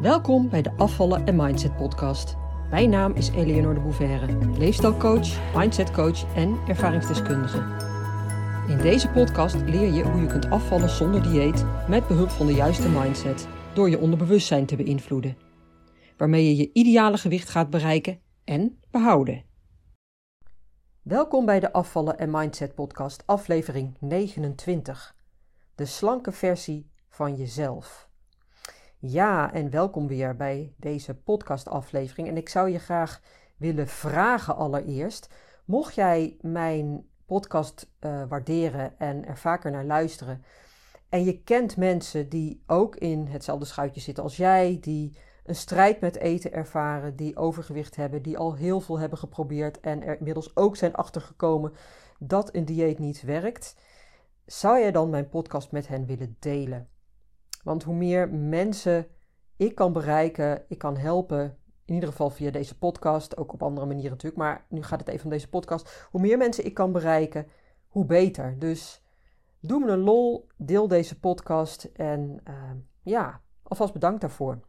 Welkom bij de Afvallen en Mindset podcast. Mijn naam is Eleonore de Bouverre, leefstijlcoach, mindsetcoach en ervaringsdeskundige. In deze podcast leer je hoe je kunt afvallen zonder dieet met behulp van de juiste mindset door je onderbewustzijn te beïnvloeden, waarmee je je ideale gewicht gaat bereiken en behouden. Welkom bij de Afvallen en Mindset podcast, aflevering 29. De slanke versie van jezelf. Ja, en welkom weer bij deze podcastaflevering. En ik zou je graag willen vragen allereerst, mocht jij mijn podcast uh, waarderen en er vaker naar luisteren, en je kent mensen die ook in hetzelfde schuitje zitten als jij, die een strijd met eten ervaren, die overgewicht hebben, die al heel veel hebben geprobeerd en er inmiddels ook zijn achtergekomen dat een dieet niet werkt, zou jij dan mijn podcast met hen willen delen? Want hoe meer mensen ik kan bereiken, ik kan helpen, in ieder geval via deze podcast, ook op andere manieren natuurlijk, maar nu gaat het even om deze podcast. Hoe meer mensen ik kan bereiken, hoe beter. Dus doe me een lol, deel deze podcast en uh, ja, alvast bedankt daarvoor.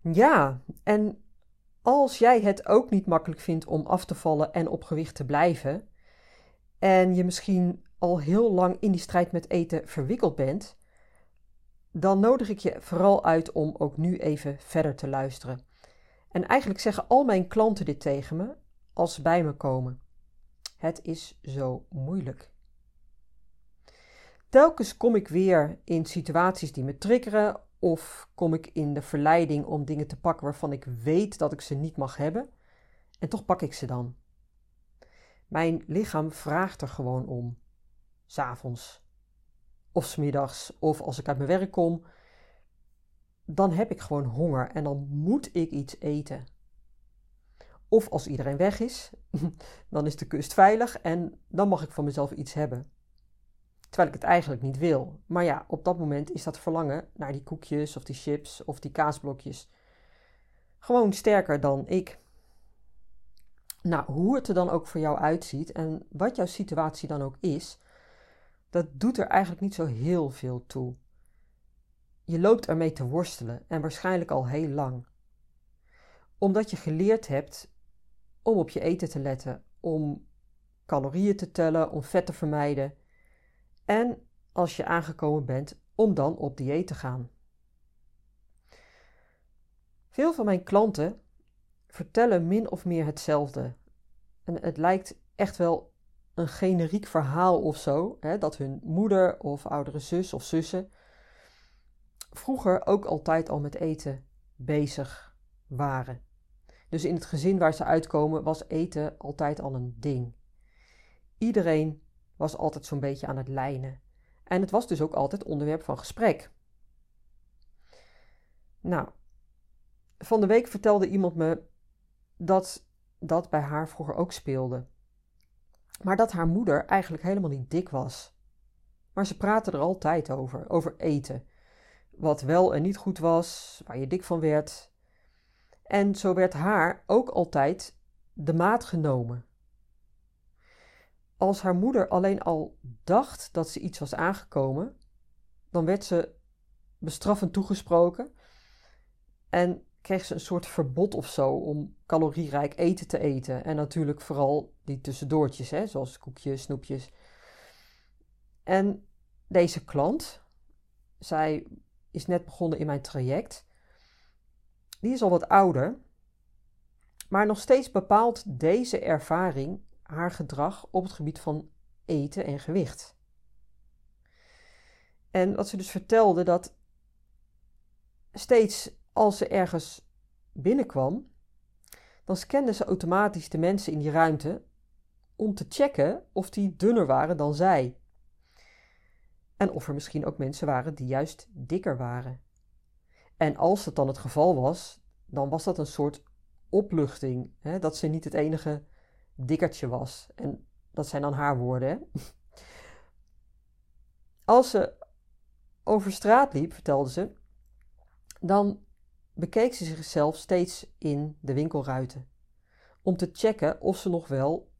Ja, en als jij het ook niet makkelijk vindt om af te vallen en op gewicht te blijven, en je misschien al heel lang in die strijd met eten verwikkeld bent, dan nodig ik je vooral uit om ook nu even verder te luisteren. En eigenlijk zeggen al mijn klanten dit tegen me als ze bij me komen. Het is zo moeilijk. Telkens kom ik weer in situaties die me triggeren of kom ik in de verleiding om dingen te pakken waarvan ik weet dat ik ze niet mag hebben en toch pak ik ze dan. Mijn lichaam vraagt er gewoon om. S'avonds of smiddags of als ik uit mijn werk kom, dan heb ik gewoon honger en dan moet ik iets eten. Of als iedereen weg is, dan is de kust veilig en dan mag ik van mezelf iets hebben. Terwijl ik het eigenlijk niet wil. Maar ja, op dat moment is dat verlangen naar die koekjes of die chips of die kaasblokjes gewoon sterker dan ik. Nou, hoe het er dan ook voor jou uitziet en wat jouw situatie dan ook is, dat doet er eigenlijk niet zo heel veel toe. Je loopt ermee te worstelen en waarschijnlijk al heel lang. Omdat je geleerd hebt om op je eten te letten, om calorieën te tellen, om vet te vermijden en als je aangekomen bent, om dan op dieet te gaan. Veel van mijn klanten vertellen min of meer hetzelfde. En het lijkt echt wel een generiek verhaal of zo, hè, dat hun moeder of oudere zus of zussen vroeger ook altijd al met eten bezig waren. Dus in het gezin waar ze uitkomen was eten altijd al een ding. Iedereen was altijd zo'n beetje aan het lijnen. En het was dus ook altijd onderwerp van gesprek. Nou, van de week vertelde iemand me dat dat bij haar vroeger ook speelde. Maar dat haar moeder eigenlijk helemaal niet dik was. Maar ze praten er altijd over, over eten. Wat wel en niet goed was, waar je dik van werd. En zo werd haar ook altijd de maat genomen. Als haar moeder alleen al dacht dat ze iets was aangekomen, dan werd ze bestraffend toegesproken en kreeg ze een soort verbod of zo om calorierijk eten te eten. En natuurlijk vooral die tussendoortjes, hè, zoals koekjes, snoepjes. En deze klant, zij is net begonnen in mijn traject. Die is al wat ouder, maar nog steeds bepaalt deze ervaring haar gedrag op het gebied van eten en gewicht. En wat ze dus vertelde, dat steeds als ze ergens binnenkwam, dan scande ze automatisch de mensen in die ruimte om te checken of die dunner waren dan zij. En of er misschien ook mensen waren die juist dikker waren. En als dat dan het geval was, dan was dat een soort opluchting. Hè? Dat ze niet het enige dikkertje was. En dat zijn dan haar woorden. Hè? Als ze over straat liep, vertelde ze, dan bekeek ze zichzelf steeds in de winkelruiten. Om te checken of ze nog wel,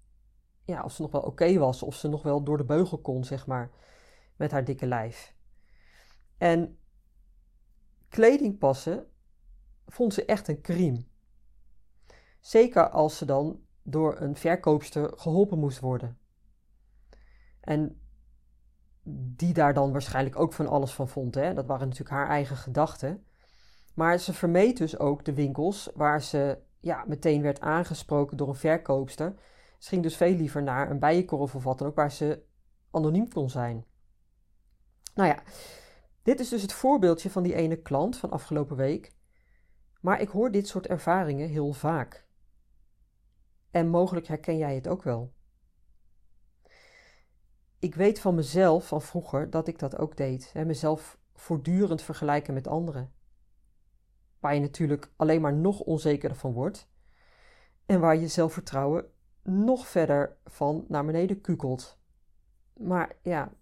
ja, of ze nog wel oké was, of ze nog wel door de beugel kon, zeg maar, met haar dikke lijf. En kleding passen vond ze echt een crime. Zeker als ze dan door een verkoopster geholpen moest worden. En die daar dan waarschijnlijk ook van alles van vond. Hè? Dat waren natuurlijk haar eigen gedachten. Maar ze vermeed dus ook de winkels waar ze ja, meteen werd aangesproken door een verkoopster. Ze ging dus veel liever naar een bijenkorf of wat dan ook, waar ze anoniem kon zijn. Nou ja, dit is dus het voorbeeldje van die ene klant van afgelopen week. Maar ik hoor dit soort ervaringen heel vaak. En mogelijk herken jij het ook wel. Ik weet van mezelf van vroeger dat ik dat ook deed. Hè, mezelf voortdurend vergelijken met anderen. Waar je natuurlijk alleen maar nog onzekerder van wordt. En waar je zelfvertrouwen nog verder van naar beneden kukelt. Maar ja,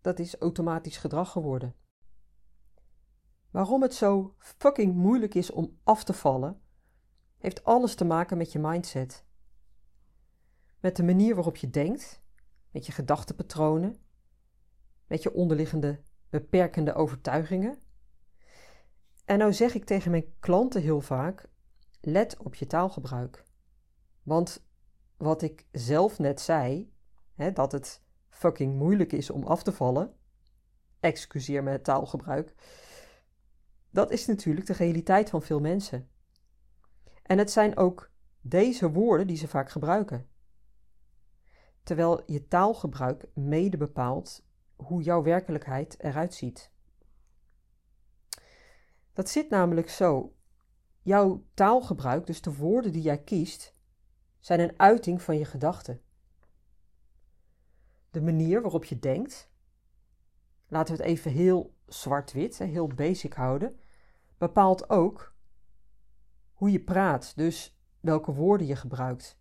dat is automatisch gedrag geworden. Waarom het zo fucking moeilijk is om af te vallen, heeft alles te maken met je mindset. Met de manier waarop je denkt, met je gedachtenpatronen, met je onderliggende beperkende overtuigingen. En nou zeg ik tegen mijn klanten heel vaak: let op je taalgebruik. Want wat ik zelf net zei, hè, dat het fucking moeilijk is om af te vallen, excuseer me het taalgebruik, dat is natuurlijk de realiteit van veel mensen. En het zijn ook deze woorden die ze vaak gebruiken. Terwijl je taalgebruik mede bepaalt hoe jouw werkelijkheid eruit ziet. Dat zit namelijk zo. Jouw taalgebruik, dus de woorden die jij kiest, zijn een uiting van je gedachten. De manier waarop je denkt, laten we het even heel zwart-wit, heel basic houden, bepaalt ook hoe je praat, dus welke woorden je gebruikt.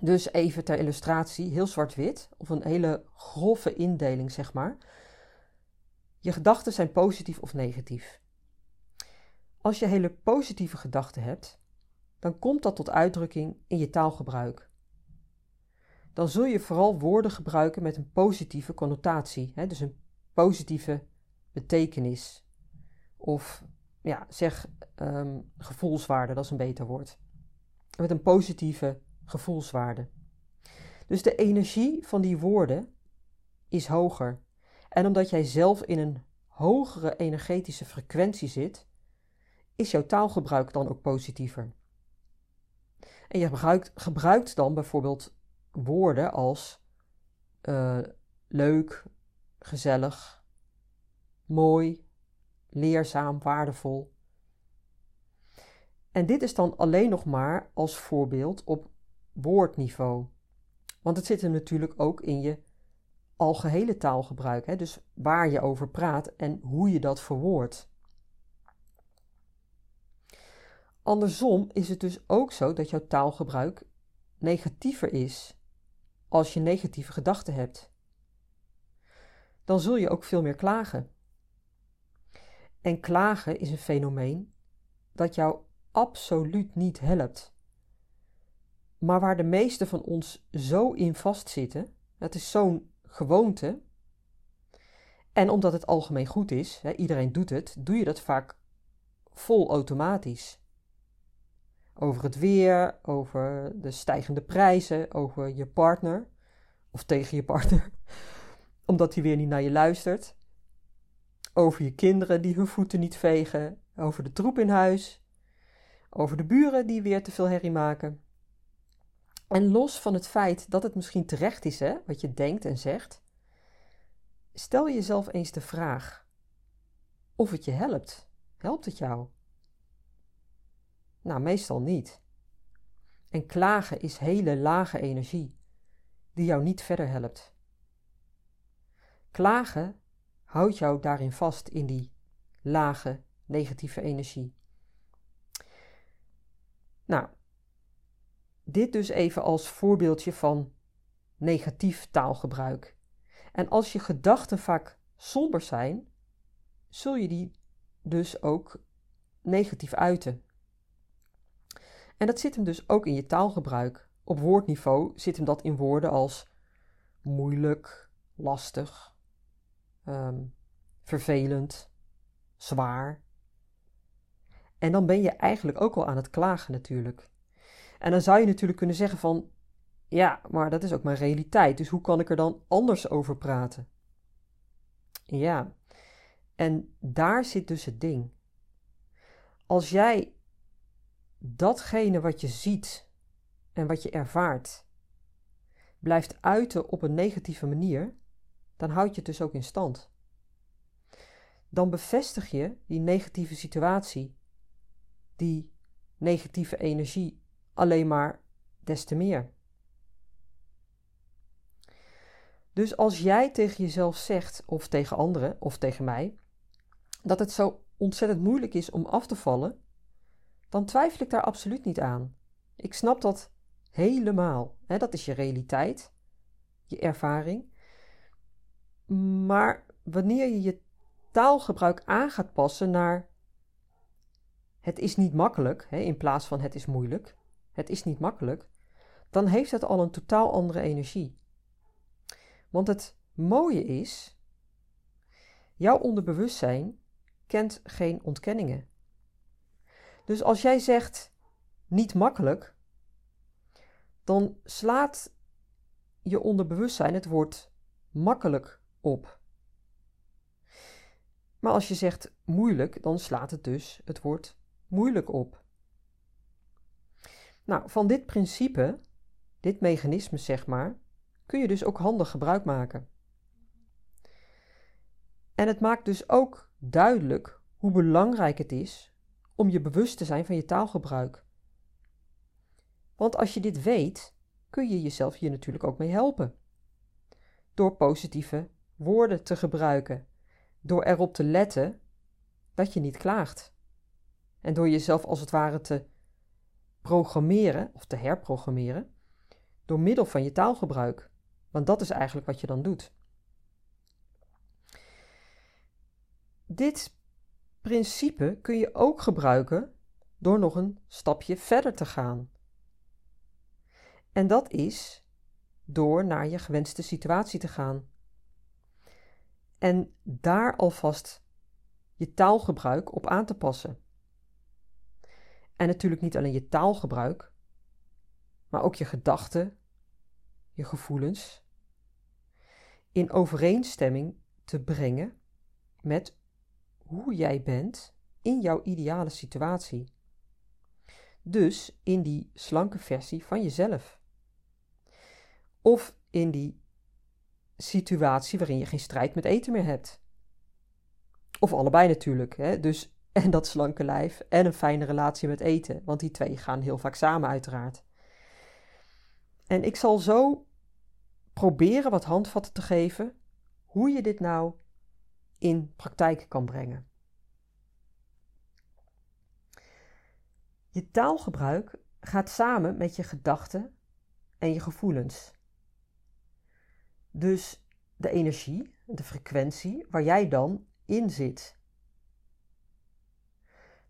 Dus even ter illustratie, heel zwart-wit, of een hele grove indeling, zeg maar. Je gedachten zijn positief of negatief. Als je hele positieve gedachten hebt, dan komt dat tot uitdrukking in je taalgebruik. Dan zul je vooral woorden gebruiken met een positieve connotatie, hè, dus een positieve betekenis. Of ja, zeg um, gevoelswaarde, dat is een beter woord. Met een positieve gevoelswaarde. Dus de energie van die woorden is hoger. En omdat jij zelf in een hogere energetische frequentie zit, is jouw taalgebruik dan ook positiever. En je gebruikt, gebruikt dan bijvoorbeeld woorden als uh, leuk, gezellig, mooi, leerzaam, waardevol. En dit is dan alleen nog maar als voorbeeld op woordniveau. Want het zit er natuurlijk ook in je algehele taalgebruik, hè? dus waar je over praat en hoe je dat verwoordt. Andersom is het dus ook zo dat jouw taalgebruik negatiever is als je negatieve gedachten hebt. Dan zul je ook veel meer klagen. En klagen is een fenomeen dat jou absoluut niet helpt. Maar waar de meesten van ons zo in vastzitten, dat is zo'n gewoonte. En omdat het algemeen goed is, iedereen doet het, doe je dat vaak vol automatisch. Over het weer, over de stijgende prijzen, over je partner of tegen je partner, omdat hij weer niet naar je luistert. Over je kinderen die hun voeten niet vegen, over de troep in huis, over de buren die weer te veel herrie maken. En los van het feit dat het misschien terecht is, hè, wat je denkt en zegt, stel jezelf eens de vraag of het je helpt. Helpt het jou? Nou, meestal niet. En klagen is hele lage energie, die jou niet verder helpt. Klagen houdt jou daarin vast in die lage negatieve energie. Nou, dit dus even als voorbeeldje van negatief taalgebruik. En als je gedachten vaak somber zijn, zul je die dus ook negatief uiten. En dat zit hem dus ook in je taalgebruik. Op woordniveau zit hem dat in woorden als moeilijk, lastig, um, vervelend, zwaar. En dan ben je eigenlijk ook al aan het klagen natuurlijk. En dan zou je natuurlijk kunnen zeggen van, ja, maar dat is ook mijn realiteit, dus hoe kan ik er dan anders over praten? Ja, en daar zit dus het ding. Als jij datgene wat je ziet en wat je ervaart blijft uiten op een negatieve manier, dan houd je het dus ook in stand. Dan bevestig je die negatieve situatie, die negatieve energie alleen maar des te meer. Dus als jij tegen jezelf zegt, of tegen anderen, of tegen mij, dat het zo ontzettend moeilijk is om af te vallen, dan twijfel ik daar absoluut niet aan. Ik snap dat helemaal. Hè? Dat is je realiteit, je ervaring. Maar wanneer je je taalgebruik aan gaat passen naar het is niet makkelijk, hè, in plaats van het is moeilijk, het is niet makkelijk, dan heeft het al een totaal andere energie. Want het mooie is, jouw onderbewustzijn kent geen ontkenningen. Dus als jij zegt niet makkelijk, dan slaat je onderbewustzijn het woord makkelijk op. Maar als je zegt moeilijk, dan slaat het dus het woord moeilijk op. Nou, van dit principe, dit mechanisme zeg maar, kun je dus ook handig gebruik maken. En het maakt dus ook duidelijk hoe belangrijk het is om je bewust te zijn van je taalgebruik. Want als je dit weet, kun je jezelf hier natuurlijk ook mee helpen. Door positieve woorden te gebruiken, door erop te letten dat je niet klaagt. En door jezelf als het ware te programmeren of te herprogrammeren door middel van je taalgebruik. Want dat is eigenlijk wat je dan doet. Dit principe kun je ook gebruiken door nog een stapje verder te gaan. En dat is door naar je gewenste situatie te gaan. En daar alvast je taalgebruik op aan te passen. En natuurlijk niet alleen je taalgebruik, maar ook je gedachten, je gevoelens, in overeenstemming te brengen met hoe jij bent in jouw ideale situatie. Dus in die slanke versie van jezelf. Of in die situatie waarin je geen strijd met eten meer hebt. Of allebei natuurlijk. Hè? Dus en dat slanke lijf en een fijne relatie met eten. Want die twee gaan heel vaak samen uiteraard. En ik zal zo proberen wat handvatten te geven hoe je dit nou in praktijk kan brengen. Je taalgebruik gaat samen met je gedachten en je gevoelens. Dus de energie, de frequentie waar jij dan in zit.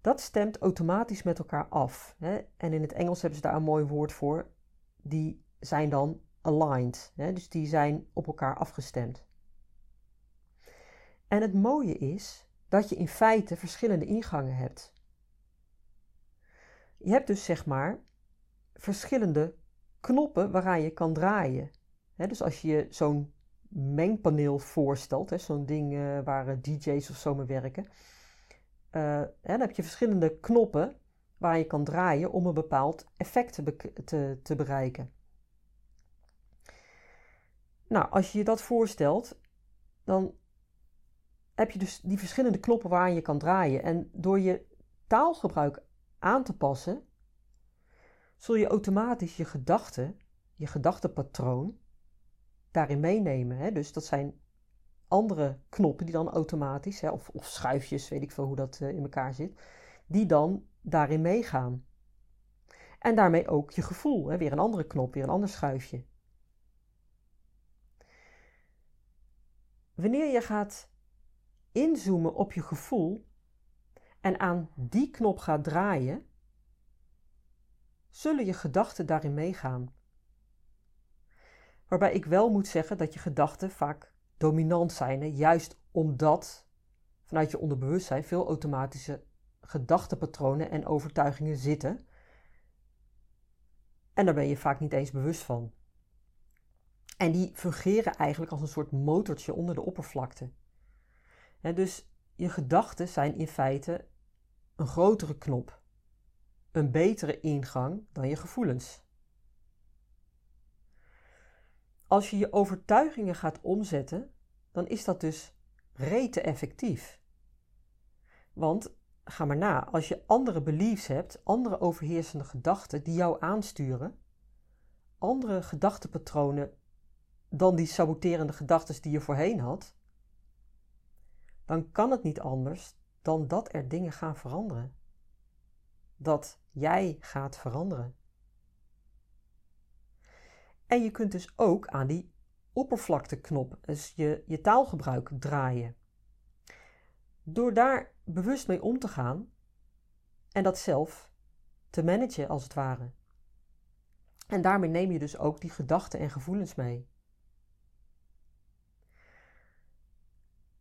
Dat stemt automatisch met elkaar af. Hè? En in het Engels hebben ze daar een mooi woord voor. Die zijn dan aligned. Hè? Dus die zijn op elkaar afgestemd. En het mooie is dat je in feite verschillende ingangen hebt. Je hebt dus zeg maar verschillende knoppen waaraan je kan draaien. dus als je zo'n mengpaneel voorstelt, zo'n ding uh, waar eh, DJ's of zo mee werken, uh, dan heb je verschillende knoppen waar je kan draaien om een bepaald effect te, te, te bereiken. Nou, als je je dat voorstelt, dan heb je dus die verschillende knoppen waar je kan draaien. En door je taalgebruik aan te passen, zul je automatisch je gedachten, je gedachtenpatroon, daarin meenemen. Hè? Dus dat zijn andere knoppen die dan automatisch, hè, of, of schuifjes, weet ik veel hoe dat uh, in elkaar zit, die dan daarin meegaan. En daarmee ook je gevoel, hè, weer een andere knop, weer een ander schuifje. Wanneer je gaat inzoomen op je gevoel en aan die knop gaat draaien, zullen je gedachten daarin meegaan. Waarbij ik wel moet zeggen dat je gedachten vaak dominant zijn, juist omdat vanuit je onderbewustzijn veel automatische gedachtepatronen en overtuigingen zitten. En daar ben je vaak niet eens bewust van. En die fungeren eigenlijk als een soort motortje onder de oppervlakte. Dus je gedachten zijn in feite een grotere knop, een betere ingang dan je gevoelens. Als je je overtuigingen gaat omzetten, dan is dat dus rete effectief. Want ga maar na, als je andere beliefs hebt, andere overheersende gedachten die jou aansturen, andere gedachtepatronen dan die saboterende gedachten die je voorheen had, dan kan het niet anders dan dat er dingen gaan veranderen. Dat jij gaat veranderen. En je kunt dus ook aan die oppervlakteknop, dus je, je taalgebruik draaien. Door daar bewust mee om te gaan en dat zelf te managen als het ware. En daarmee neem je dus ook die gedachten en gevoelens mee.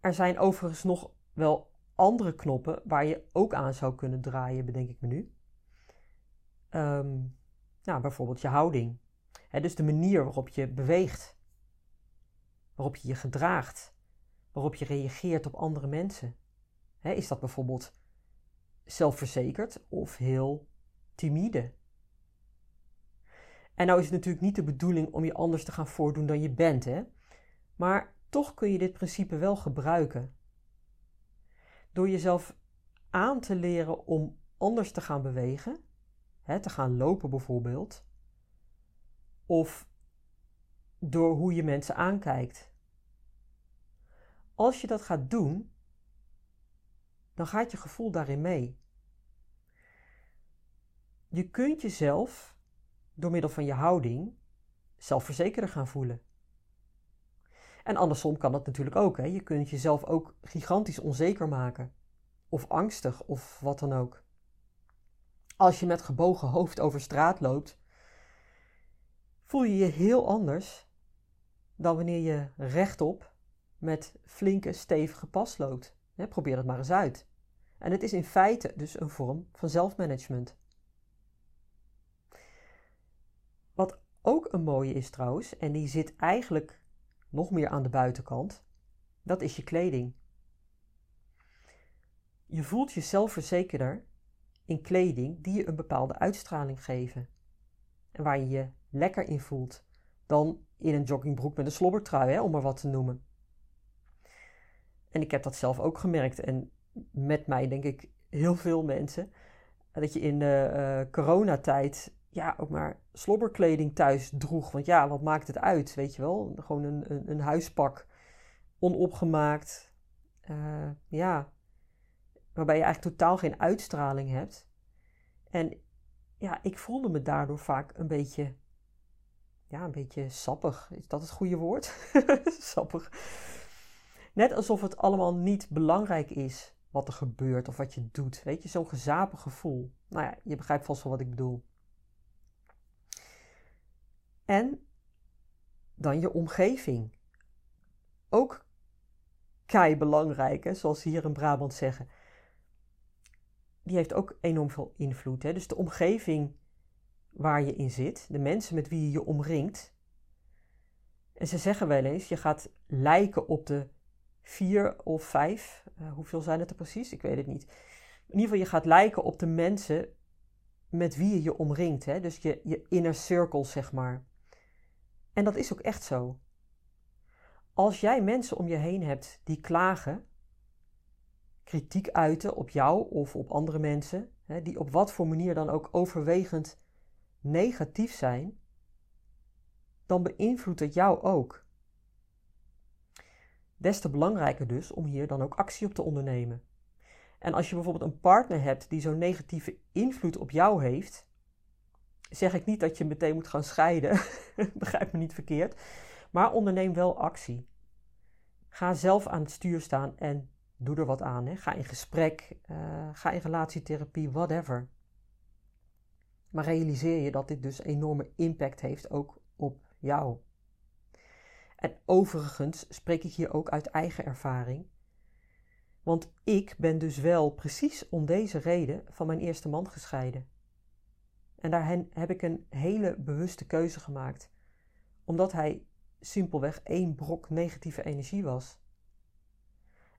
Er zijn overigens nog wel andere knoppen waar je ook aan zou kunnen draaien, bedenk ik me nu. Um, nou, bijvoorbeeld je houding. dus de manier waarop je beweegt, waarop je je gedraagt, waarop je reageert op andere mensen. is dat bijvoorbeeld zelfverzekerd of heel timide? En nou is het natuurlijk niet de bedoeling om je anders te gaan voordoen dan je bent, hè? Maar toch kun je dit principe wel gebruiken. Door jezelf aan te leren om anders te gaan bewegen, hè, te gaan lopen bijvoorbeeld, of door hoe je mensen aankijkt. Als je dat gaat doen, dan gaat je gevoel daarin mee. Je kunt jezelf door middel van je houding zelfverzekerder gaan voelen. En andersom kan dat natuurlijk ook. Hè? Je kunt jezelf ook gigantisch onzeker maken. Of angstig of wat dan ook. Als je met gebogen hoofd over straat loopt, voel je je heel anders dan wanneer je rechtop met flinke, stevige pas loopt. probeer het maar eens uit. En het is in feite dus een vorm van zelfmanagement. Wat ook een mooie is trouwens, en die zit eigenlijk nog meer aan de buitenkant, dat is je kleding. Je voelt jezelf verzekerder in kleding die je een bepaalde uitstraling geven. En waar je je lekker in voelt dan in een joggingbroek met een slobbertrui, hè, om maar wat te noemen. En ik heb dat zelf ook gemerkt en met mij denk ik heel veel mensen. Dat je in de uh, coronatijd ja, ook maar slobberkleding thuis droeg. Want ja, wat maakt het uit, weet je wel? Gewoon een, een, een huispak, onopgemaakt. Uh, ja, waarbij je eigenlijk totaal geen uitstraling hebt. En ja, ik voelde me daardoor vaak een beetje, ja, een beetje sappig. Is dat het goede woord? sappig. Net alsof het allemaal niet belangrijk is wat er gebeurt of wat je doet. Weet je, zo'n gezapig gevoel. Nou ja, je begrijpt vast wel wat ik bedoel. En dan je omgeving. Ook kei belangrijk, hè, zoals ze hier in Brabant zeggen. Die heeft ook enorm veel invloed. Hè? Dus de omgeving waar je in zit, de mensen met wie je je omringt. En ze zeggen wel eens, je gaat lijken op de vier of vijf, uh, hoeveel zijn het er precies? Ik weet het niet. In ieder geval, je gaat lijken op de mensen met wie je je omringt. Hè? Dus je, je inner circle, zeg maar. En dat is ook echt zo. Als jij mensen om je heen hebt die klagen, kritiek uiten op jou of op andere mensen, die op wat voor manier dan ook overwegend negatief zijn, dan beïnvloedt het jou ook. Des te belangrijker dus om hier dan ook actie op te ondernemen. En als je bijvoorbeeld een partner hebt die zo'n negatieve invloed op jou heeft, zeg ik niet dat je meteen moet gaan scheiden. Begrijp me niet verkeerd. Maar onderneem wel actie. Ga zelf aan het stuur staan en doe er wat aan. Hè. Ga in gesprek, uh, ga in relatietherapie, whatever. Maar realiseer je dat dit dus enorme impact heeft ook op jou. En overigens spreek ik hier ook uit eigen ervaring. Want ik ben dus wel precies om deze reden van mijn eerste man gescheiden. En daar heb ik een hele bewuste keuze gemaakt, omdat hij simpelweg één brok negatieve energie was.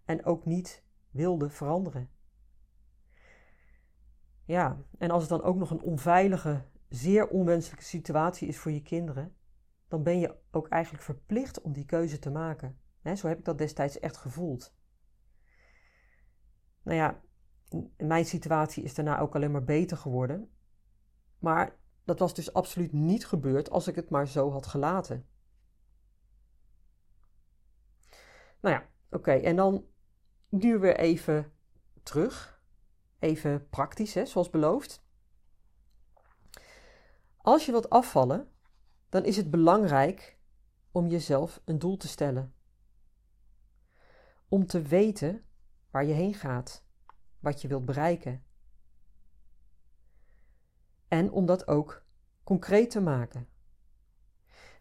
En ook niet wilde veranderen. Ja, en als het dan ook nog een onveilige, zeer onwenselijke situatie is voor je kinderen, dan ben je ook eigenlijk verplicht om die keuze te maken. zo heb ik dat destijds echt gevoeld. Nou ja, mijn situatie is daarna ook alleen maar beter geworden. Maar dat was dus absoluut niet gebeurd als ik het maar zo had gelaten. Nou ja, oké. En dan nu weer even terug. Even praktisch, hè, zoals beloofd. Als je wilt afvallen, dan is het belangrijk om jezelf een doel te stellen. Om te weten waar je heen gaat, wat je wilt bereiken. En om dat ook concreet te maken.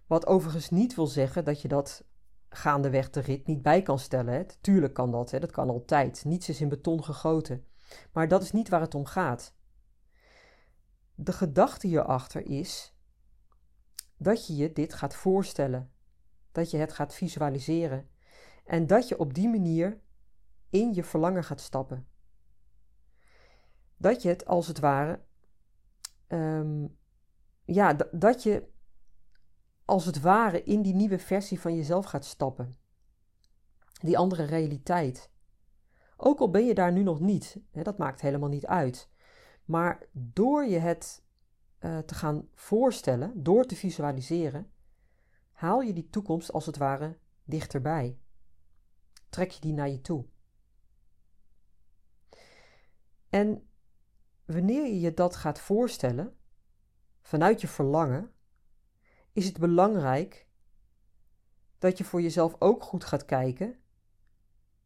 Wat overigens niet wil zeggen dat je dat gaandeweg de rit niet bij kan stellen. Tuurlijk kan dat, hè. dat kan altijd. Niets is in beton gegoten. Maar dat is niet waar het om gaat. De gedachte hierachter is dat je je dit gaat voorstellen, dat je het gaat visualiseren en dat je op die manier in je verlangen gaat stappen. Dat je het als het ware, ehm, ja, dat je als het ware in die nieuwe versie van jezelf gaat stappen. Die andere realiteit. Ook al ben je daar nu nog niet, hè, dat maakt helemaal niet uit. Maar door je het uh, te gaan voorstellen, door te visualiseren, haal je die toekomst als het ware dichterbij. Trek je die naar je toe. En wanneer je je dat gaat voorstellen, vanuit je verlangen, is het belangrijk dat je voor jezelf ook goed gaat kijken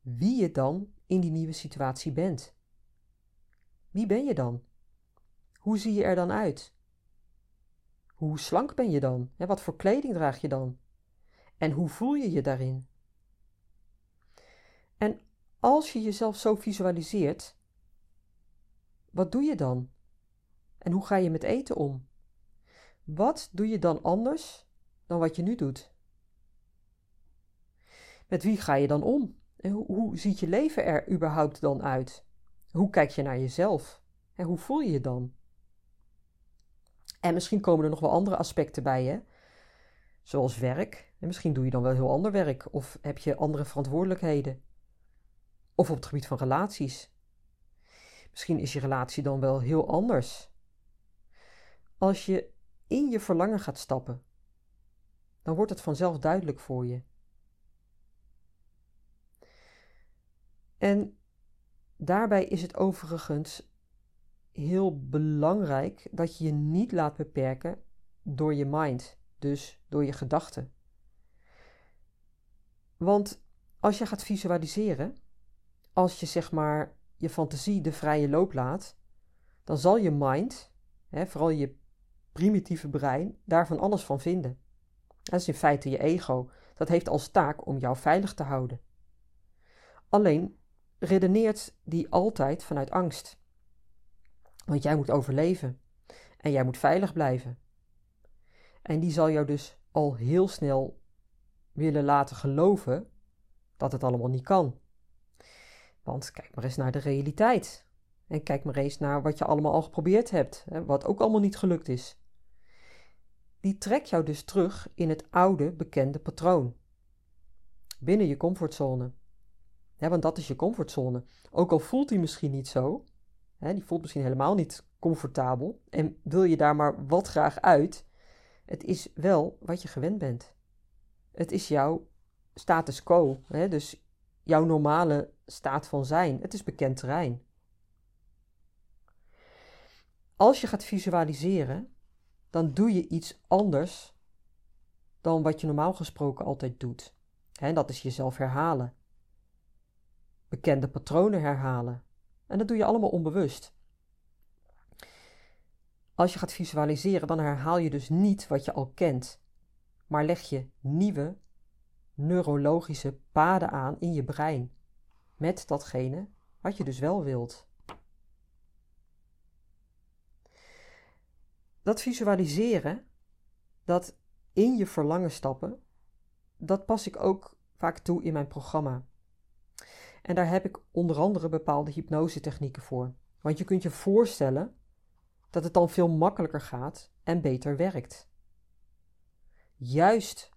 wie je dan in die nieuwe situatie bent. Wie ben je dan? Hoe zie je er dan uit? Hoe slank ben je dan? Wat voor kleding draag je dan? En hoe voel je je daarin? En als je jezelf zo visualiseert, wat doe je dan? En hoe ga je met eten om? Wat doe je dan anders dan wat je nu doet? Met wie ga je dan om? En hoe, ziet je leven er überhaupt dan uit? Hoe kijk je naar jezelf? En hoe voel je je dan? En misschien komen er nog wel andere aspecten bij, hè? Zoals werk. En misschien doe je dan wel heel ander werk. Of heb je andere verantwoordelijkheden. Of op het gebied van relaties. Misschien is je relatie dan wel heel anders. Als je in je verlangen gaat stappen, dan wordt het vanzelf duidelijk voor je. En daarbij is het overigens heel belangrijk dat je je niet laat beperken door je mind, dus door je gedachten. Want als je gaat visualiseren, als je zeg maar je fantasie de vrije loop laat, dan zal je mind, hè, vooral je primitieve brein, daarvan alles van vinden. Dat is in feite je ego. Dat heeft als taak om jou veilig te houden. Alleen redeneert die altijd vanuit angst. Want jij moet overleven en jij moet veilig blijven. En die zal jou dus al heel snel willen laten geloven dat het allemaal niet kan. Want kijk maar eens naar de realiteit. En kijk maar eens naar wat je allemaal al geprobeerd hebt, wat ook allemaal niet gelukt is. Die trekt jou dus terug in het oude bekende patroon. Binnen je comfortzone. want dat is je comfortzone. Ook al voelt die misschien niet zo, die voelt misschien helemaal niet comfortabel en wil je daar maar wat graag uit, het is wel wat je gewend bent. Het is jouw status quo, dus jouw normale staat van zijn. Het is bekend terrein. Als je gaat visualiseren, dan doe je iets anders dan wat je normaal gesproken altijd doet. En dat is jezelf herhalen. Bekende patronen herhalen. En dat doe je allemaal onbewust. Als je gaat visualiseren, dan herhaal je dus niet wat je al kent, maar leg je nieuwe neurologische paden aan in je brein. Met datgene wat je dus wel wilt. Dat visualiseren, dat in je verlangen stappen, dat pas ik ook vaak toe in mijn programma. En daar heb ik onder andere bepaalde hypnosetechnieken voor. Want je kunt je voorstellen dat het dan veel makkelijker gaat en beter werkt. Juist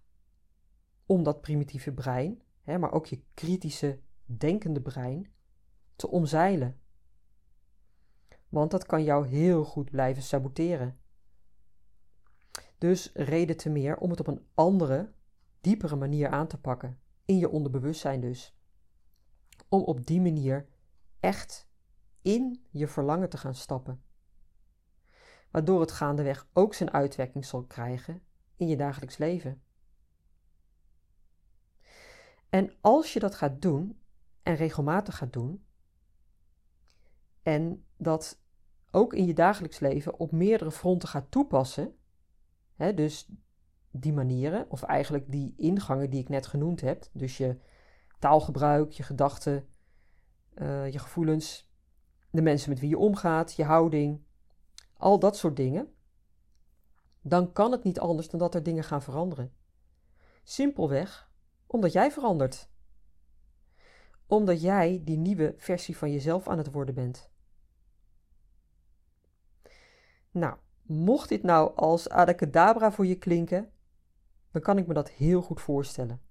om dat primitieve brein, hè, maar ook je kritische, denkende brein, te omzeilen. Want dat kan jou heel goed blijven saboteren. Dus reden te meer om het op een andere, diepere manier aan te pakken. In je onderbewustzijn dus. Om op die manier echt in je verlangen te gaan stappen. Waardoor het gaandeweg ook zijn uitwerking zal krijgen in je dagelijks leven. En als je dat gaat doen en regelmatig gaat doen, en dat ook in je dagelijks leven op meerdere fronten gaat toepassen, hè, dus die manieren, of eigenlijk die ingangen die ik net genoemd heb, dus je taalgebruik, je gedachten, uh, je gevoelens, de mensen met wie je omgaat, je houding, al dat soort dingen, dan kan het niet anders dan dat er dingen gaan veranderen. Simpelweg omdat jij verandert. Omdat jij die nieuwe versie van jezelf aan het worden bent. Nou, mocht dit nou als adacadabra voor je klinken, dan kan ik me dat heel goed voorstellen.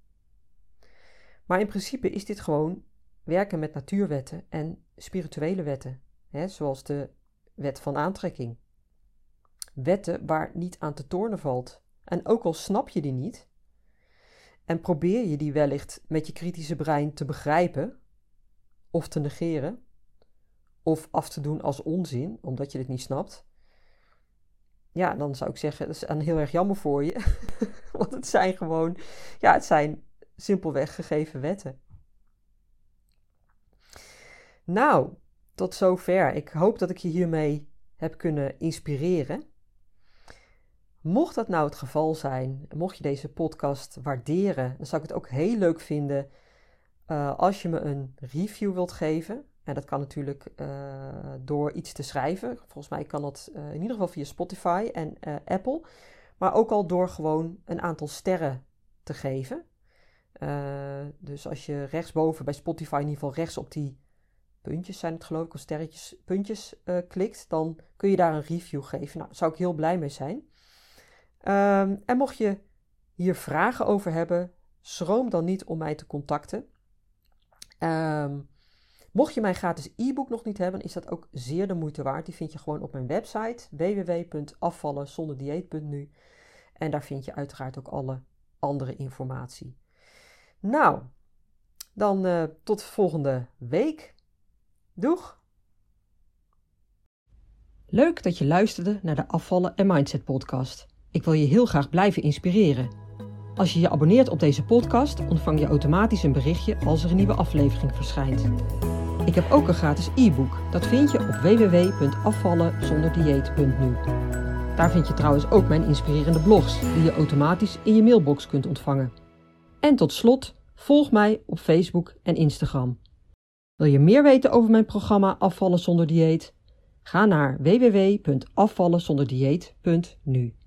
Maar in principe is dit gewoon werken met natuurwetten en spirituele wetten, hè, zoals de wet van aantrekking. Wetten waar niet aan te tornen valt. En ook al snap je die niet, en probeer je die wellicht met je kritische brein te begrijpen, of te negeren, of af te doen als onzin, omdat je dit niet snapt, ja, dan zou ik zeggen, dat is een heel erg jammer voor je. Want het zijn gewoon, ja, het zijn simpelweg gegeven wetten. Nou, tot zover. Ik hoop dat ik je hiermee heb kunnen inspireren. Mocht dat nou het geval zijn, mocht je deze podcast waarderen, dan zou ik het ook heel leuk vinden uh, als je me een review wilt geven. En dat kan natuurlijk uh, door iets te schrijven. Volgens mij kan dat uh, in ieder geval via Spotify en Apple. Maar ook al door gewoon een aantal sterren te geven. dus als je rechtsboven bij Spotify in ieder geval rechts op die puntjes zijn het geloof ik, of sterretjes, puntjes klikt, dan kun je daar een review geven. Nou, daar zou ik heel blij mee zijn. Um, en mocht je hier vragen over hebben, schroom dan niet om mij te contacten. Um, mocht je mijn gratis e-book nog niet hebben, is dat ook zeer de moeite waard. Die vind je gewoon op mijn website www.afvallenzonderdieet.nu. En daar vind je uiteraard ook alle andere informatie. Nou, dan uh, tot volgende week. Doeg! Leuk dat je luisterde naar de Afvallen en Mindset podcast. Ik wil je heel graag blijven inspireren. Als je je abonneert op deze podcast, ontvang je automatisch een berichtje als er een nieuwe aflevering verschijnt. Ik heb ook een gratis e-book. Dat vind je op www.afvallenzonderdieet.nu. Daar vind je trouwens ook mijn inspirerende blogs, die je automatisch in je mailbox kunt ontvangen. En tot slot, volg mij op Facebook en Instagram. Wil je meer weten over mijn programma Afvallen zonder dieet? Ga naar www.afvallenzonderdieet.nu.